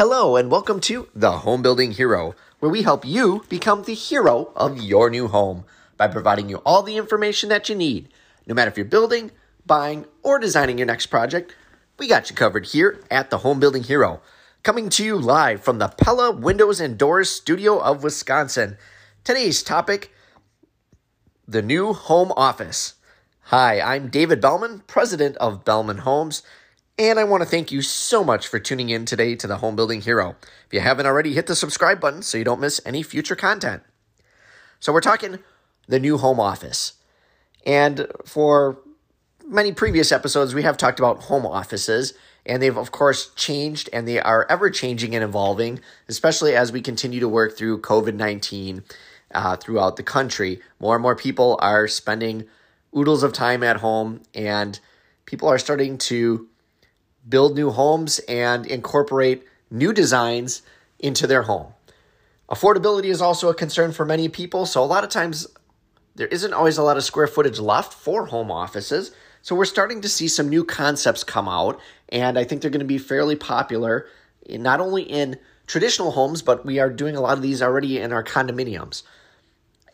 Hello, and welcome to The Home Building Hero, where we help you become the hero of your new home by providing you all the information that you need. No matter if you're building, buying, or designing your next project, we got you covered here at The Home Building Hero. Coming to you live from the Pella Windows and Doors studio of Wisconsin. Today's topic the new home office. Hi, I'm David Belman, president of Belman Homes. And I want to thank you so much for tuning in today to the Home Building Hero. If you haven't already, hit the subscribe button so you don't miss any future content. So, we're talking the new home office. And for many previous episodes, we have talked about home offices, and they've, of course, changed and they are ever changing and evolving, especially as we continue to work through COVID 19 uh, throughout the country. More and more people are spending oodles of time at home, and people are starting to build new homes and incorporate new designs into their home. Affordability is also a concern for many people, so a lot of times there isn't always a lot of square footage left for home offices. So we're starting to see some new concepts come out, and I think they're going to be fairly popular, not only in traditional homes, but we are doing a lot of these already in our condominiums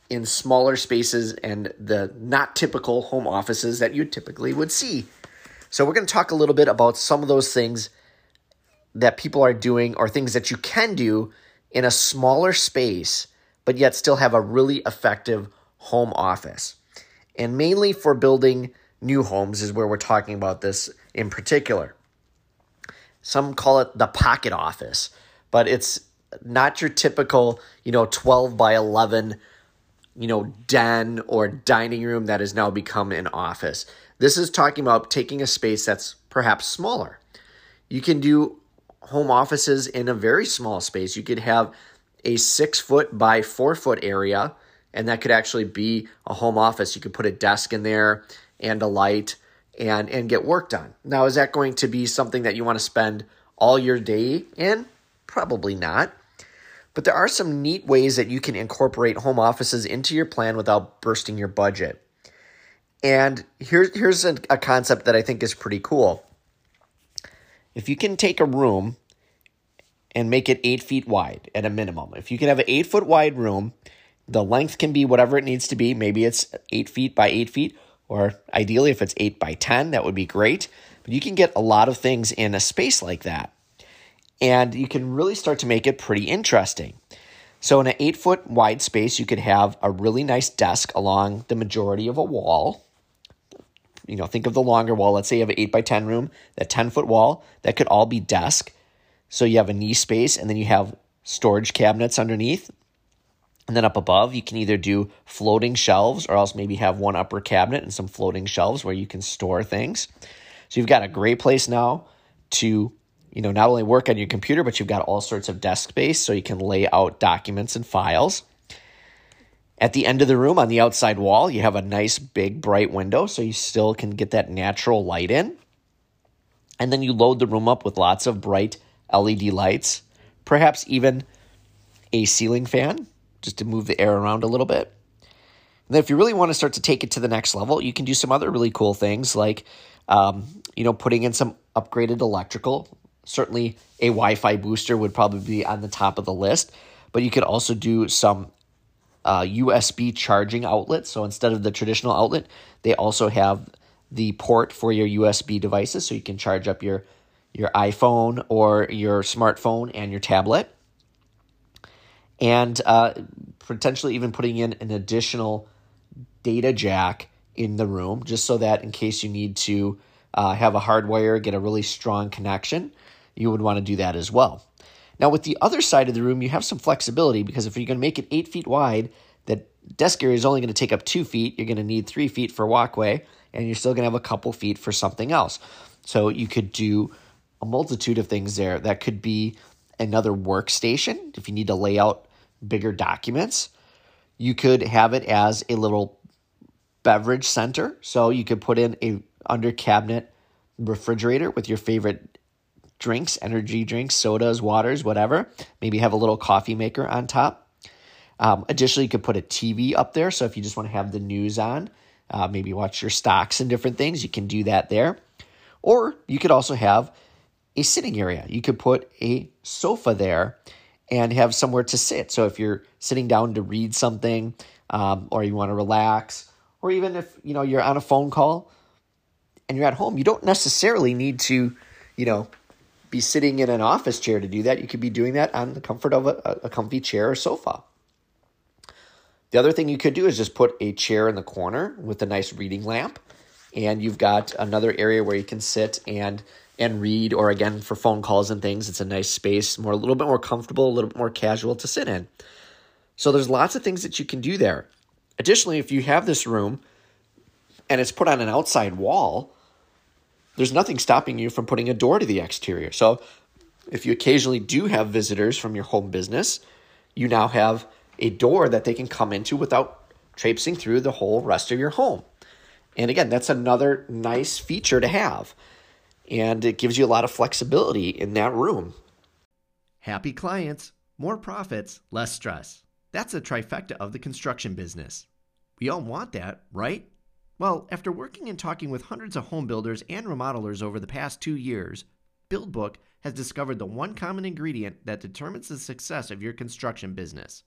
in smaller spaces and the not typical home offices that you typically would see. So, we're going to talk a little bit about some of those things that people are doing or things that you can do in a smaller space, but yet still have a really effective home office. And mainly for building new homes is where we're talking about this in particular. Some call it the pocket office, but it's not your typical, you know, 12 by 11, you know, den or dining room that has now become an office. This is talking about taking a space that's perhaps smaller. You can do home offices in a very small space. You could have a six foot by four foot area, and that could actually be a home office. You could put a desk in there and a light and and get work done. Now, is that going to be something that you want to spend all your day in? Probably not. But there are some neat ways that you can incorporate home offices into your plan without bursting your budget. And here's here's a, a concept that I think is pretty cool. If you can take a room and make it eight feet wide at a minimum, if you can have an eight foot wide room, the length can be whatever it needs to be. Maybe it's eight feet by eight feet, or ideally, if it's eight by 10, that would be great. But you can get a lot of things in a space like that. And you can really start to make it pretty interesting. So, in an eight foot wide space, you could have a really nice desk along the majority of a wall you know, think of the longer wall. Let's say you have an 8 by 10 room, that 10 foot wall, that could all be desk. So you have a knee space and then you have storage cabinets underneath. And then up above, you can either do floating shelves or else maybe have one upper cabinet and some floating shelves where you can store things. So you've got a great place now to, you know, not only work on your computer, but you've got all sorts of desk space so you can lay out documents and files. At the end of the room on the outside wall, you have a nice big bright window so you still can get that natural light in. And then you load the room up with lots of bright LED lights, perhaps even a ceiling fan just to move the air around a little bit. And then if you really want to start to take it to the next level, you can do some other really cool things like, um, you know, putting in some upgraded electrical. Certainly, a Wi-Fi booster would probably be on the top of the list, but you could also do some uh, USB charging outlet. So instead of the traditional outlet, they also have the port for your USB devices, so you can charge up your your iPhone or your smartphone and your tablet, and uh, potentially even putting in an additional data jack in the room, just so that in case you need to uh, have a hardwire, get a really strong connection, you would want to do that as well. Now, with the other side of the room, you have some flexibility because if you're going to make it eight feet wide, that desk area is only going to take up two feet. You're going to need three feet for walkway, and you're still going to have a couple feet for something else. So you could do a multitude of things there. That could be another workstation if you need to lay out bigger documents. You could have it as a little beverage center. So you could put in a under cabinet refrigerator with your favorite drinks, energy drinks, sodas, waters, whatever. Maybe have a little coffee maker on top. Um, additionally, you could put a TV up there. So if you just want to have the news on, uh, maybe watch your stocks and different things, you can do that there. Or you could also have a sitting area. You could put a sofa there and have somewhere to sit. So if you're sitting down to read something, um, or you want to relax, or even if you know you're on a phone call and you're at home, you don't necessarily need to, you know, be sitting in an office chair to do that. You could be doing that on the comfort of a, a comfy chair or sofa. The other thing you could do is just put a chair in the corner with a nice reading lamp, and you've got another area where you can sit and and read, or again for phone calls and things, it's a nice space, more a little bit more comfortable, a little bit more casual to sit in. So there's lots of things that you can do there. Additionally, if you have this room and it's put on an outside wall, there's nothing stopping you from putting a door to the exterior. So if you occasionally do have visitors from your home business, you now have a door that they can come into without traipsing through the whole rest of your home. And again, that's another nice feature to have. And it gives you a lot of flexibility in that room. Happy clients, more profits, less stress. That's a trifecta of the construction business. We all want that, right? Well, after working and talking with hundreds of home builders and remodelers over the past two years, BuildBook has discovered the one common ingredient that determines the success of your construction business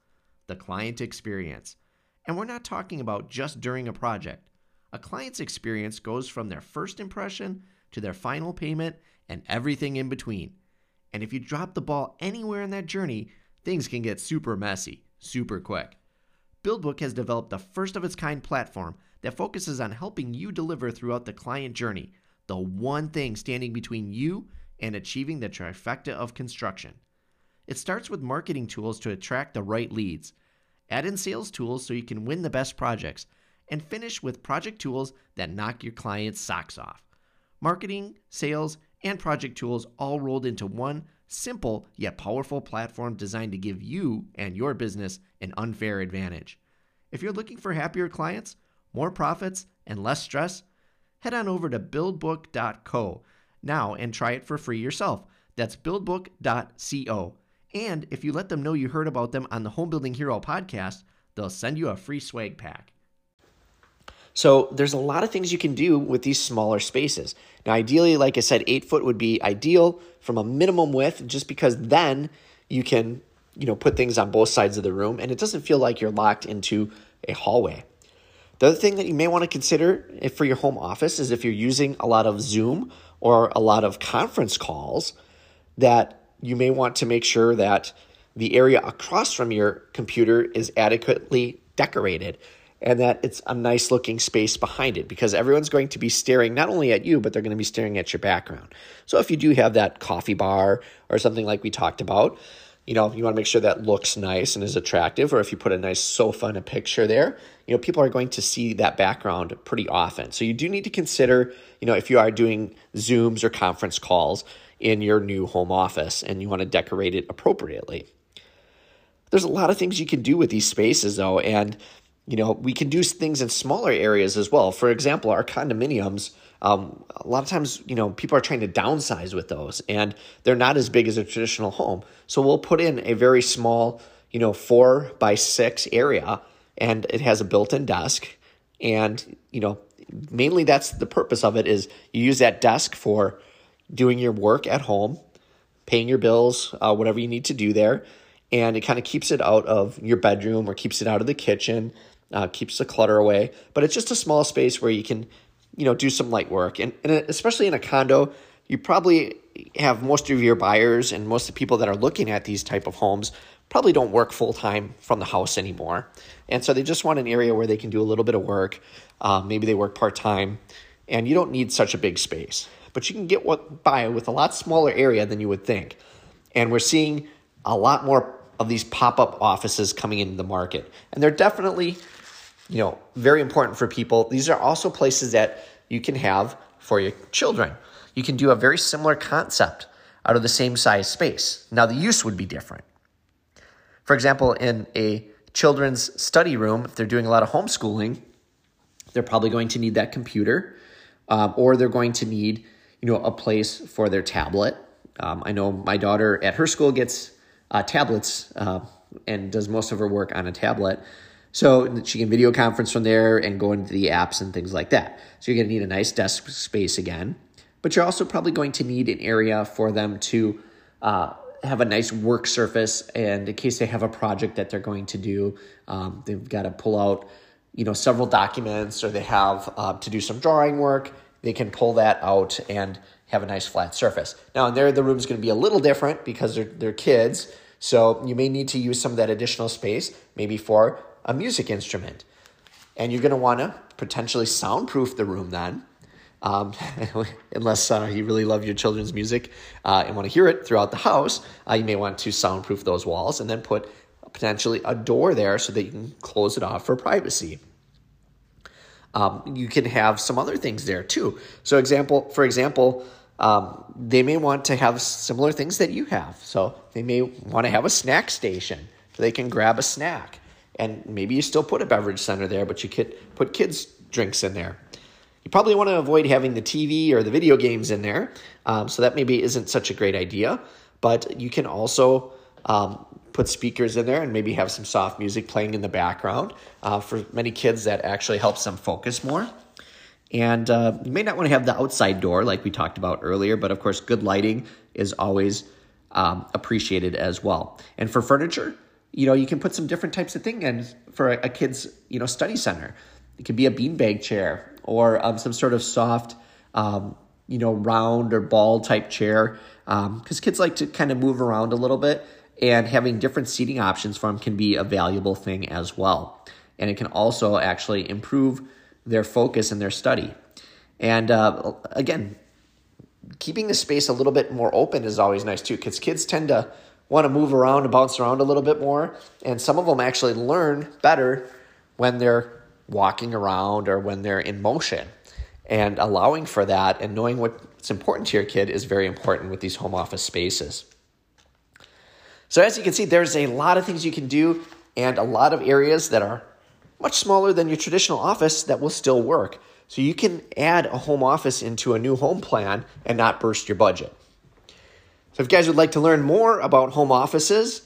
the client experience. And we're not talking about just during a project. A client's experience goes from their first impression to their final payment and everything in between. And if you drop the ball anywhere in that journey, things can get super messy, super quick. BuildBook has developed the first of its kind platform that focuses on helping you deliver throughout the client journey, the one thing standing between you and achieving the trifecta of construction. It starts with marketing tools to attract the right leads, add in sales tools so you can win the best projects, and finish with project tools that knock your clients' socks off. Marketing, sales, and project tools all rolled into one simple yet powerful platform designed to give you and your business an unfair advantage. If you're looking for happier clients, more profits, and less stress, head on over to buildbook.co now and try it for free yourself. That's buildbook.co. And if you let them know you heard about them on the Home Building Hero podcast, they'll send you a free swag pack. So there's a lot of things you can do with these smaller spaces. Now, ideally, like I said, eight foot would be ideal from a minimum width, just because then you can, you know, put things on both sides of the room, and it doesn't feel like you're locked into a hallway. The other thing that you may want to consider for your home office is if you're using a lot of Zoom or a lot of conference calls, that you may want to make sure that the area across from your computer is adequately decorated and that it's a nice looking space behind it because everyone's going to be staring not only at you, but they're going to be staring at your background. So if you do have that coffee bar or something like we talked about, you know, you want to make sure that looks nice and is attractive, or if you put a nice sofa in a picture there, you know, people are going to see that background pretty often. So you do need to consider, you know, if you are doing Zooms or conference calls in your new home office and you want to decorate it appropriately. There's a lot of things you can do with these spaces though, and you know, we can do things in smaller areas as well. For example, our condominiums, um, a lot of times, you know, people are trying to downsize with those and they're not as big as a traditional home. So we'll put in a very small, you know, four by six area and it has a built in desk. And, you know, mainly that's the purpose of it is you use that desk for doing your work at home, paying your bills, uh, whatever you need to do there. And it kind of keeps it out of your bedroom or keeps it out of the kitchen uh, keeps the clutter away. But it's just a small space where you can, you know, do some light work. And, and especially in a condo, you probably have most of your buyers and most of the people that are looking at these type of homes probably don't work full time from the house anymore. And so they just want an area where they can do a little bit of work. Um, maybe they work part time, and you don't need such a big space. But you can get what by with a lot smaller area than you would think. And we're seeing a lot more of these pop up offices coming into the market. And they're definitely you know, very important for people. These are also places that you can have for your children. You can do a very similar concept out of the same size space. Now, the use would be different. For example, in a children's study room, if they're doing a lot of homeschooling, they're probably going to need that computer, um, or they're going to need, you know, a place for their tablet. Um, I know my daughter at her school gets uh, tablets uh, and does most of her work on a tablet. So she can video conference from there and go into the apps and things like that. So you're going to need a nice desk space again. but you're also probably going to need an area for them to uh, have a nice work surface. And in case they have a project that they're going to do, um, they've got to pull out, you know, several documents or they have uh, to do some drawing work. They can pull that out and have a nice flat surface. Now, in there, the room is going to be a little different because they're, they're kids. So you may need to use some of that additional space, maybe for a music instrument. And you're going to want to potentially soundproof the room then um, unless uh, you really love your children's music uh, and want to hear it throughout the house, uh, you may want to soundproof those walls and then put potentially a door there so that you can close it off for privacy. Um, you can have some other things there too. So, example, for example, um, they may want to have similar things that you have. So they may want to have a snack station so they can grab a snack. And maybe you still put a beverage center there, but you could put kids' drinks in there. You probably want to avoid having the TV or the video games in there, um, so that maybe isn't such a great idea. But you can also um, put speakers in there and maybe have some soft music playing in the background. Uh, for many kids, that actually helps them focus more. And uh, you may not want to have the outside door like we talked about earlier, but of course, good lighting is always um, appreciated as well. And for furniture, you know, you can put some different types of things in for a, a kid's, you know, study center. It could be a beanbag chair or um, some sort of soft, um, you know, round or ball type chair. Because um, kids like to kind of move around a little bit, and having different seating options for them can be a valuable thing as well. And it can also actually improve their focus in their study. And uh, again, keeping the space a little bit more open is always nice too, because kids tend to want to move around and bounce around a little bit more. And some of them actually learn better when they're walking around or when they're in motion. And allowing for that and knowing what's important to your kid is very important with these home office spaces. So, as you can see, there's a lot of things you can do and a lot of areas that are much smaller than your traditional office that will still work. So, you can add a home office into a new home plan and not burst your budget. So, if you guys would like to learn more about home offices,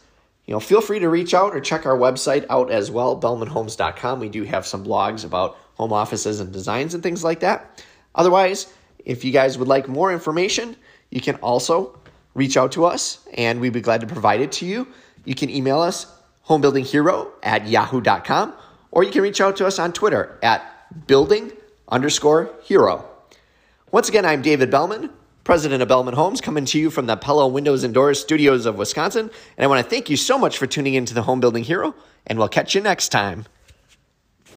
you know, feel free to reach out or check our website out as well, belmanhomes.com. We do have some blogs about home offices and designs and things like that. Otherwise, if you guys would like more information, you can also reach out to us and we'd be glad to provide it to you. You can email us homebuildinghero at yahoo.com or you can reach out to us on Twitter at building underscore hero. Once again, I'm David Belman, president of Belman Homes, coming to you from the Pella Windows and Doors studios of Wisconsin. And I want to thank you so much for tuning into the Home Building Hero, and we'll catch you next time.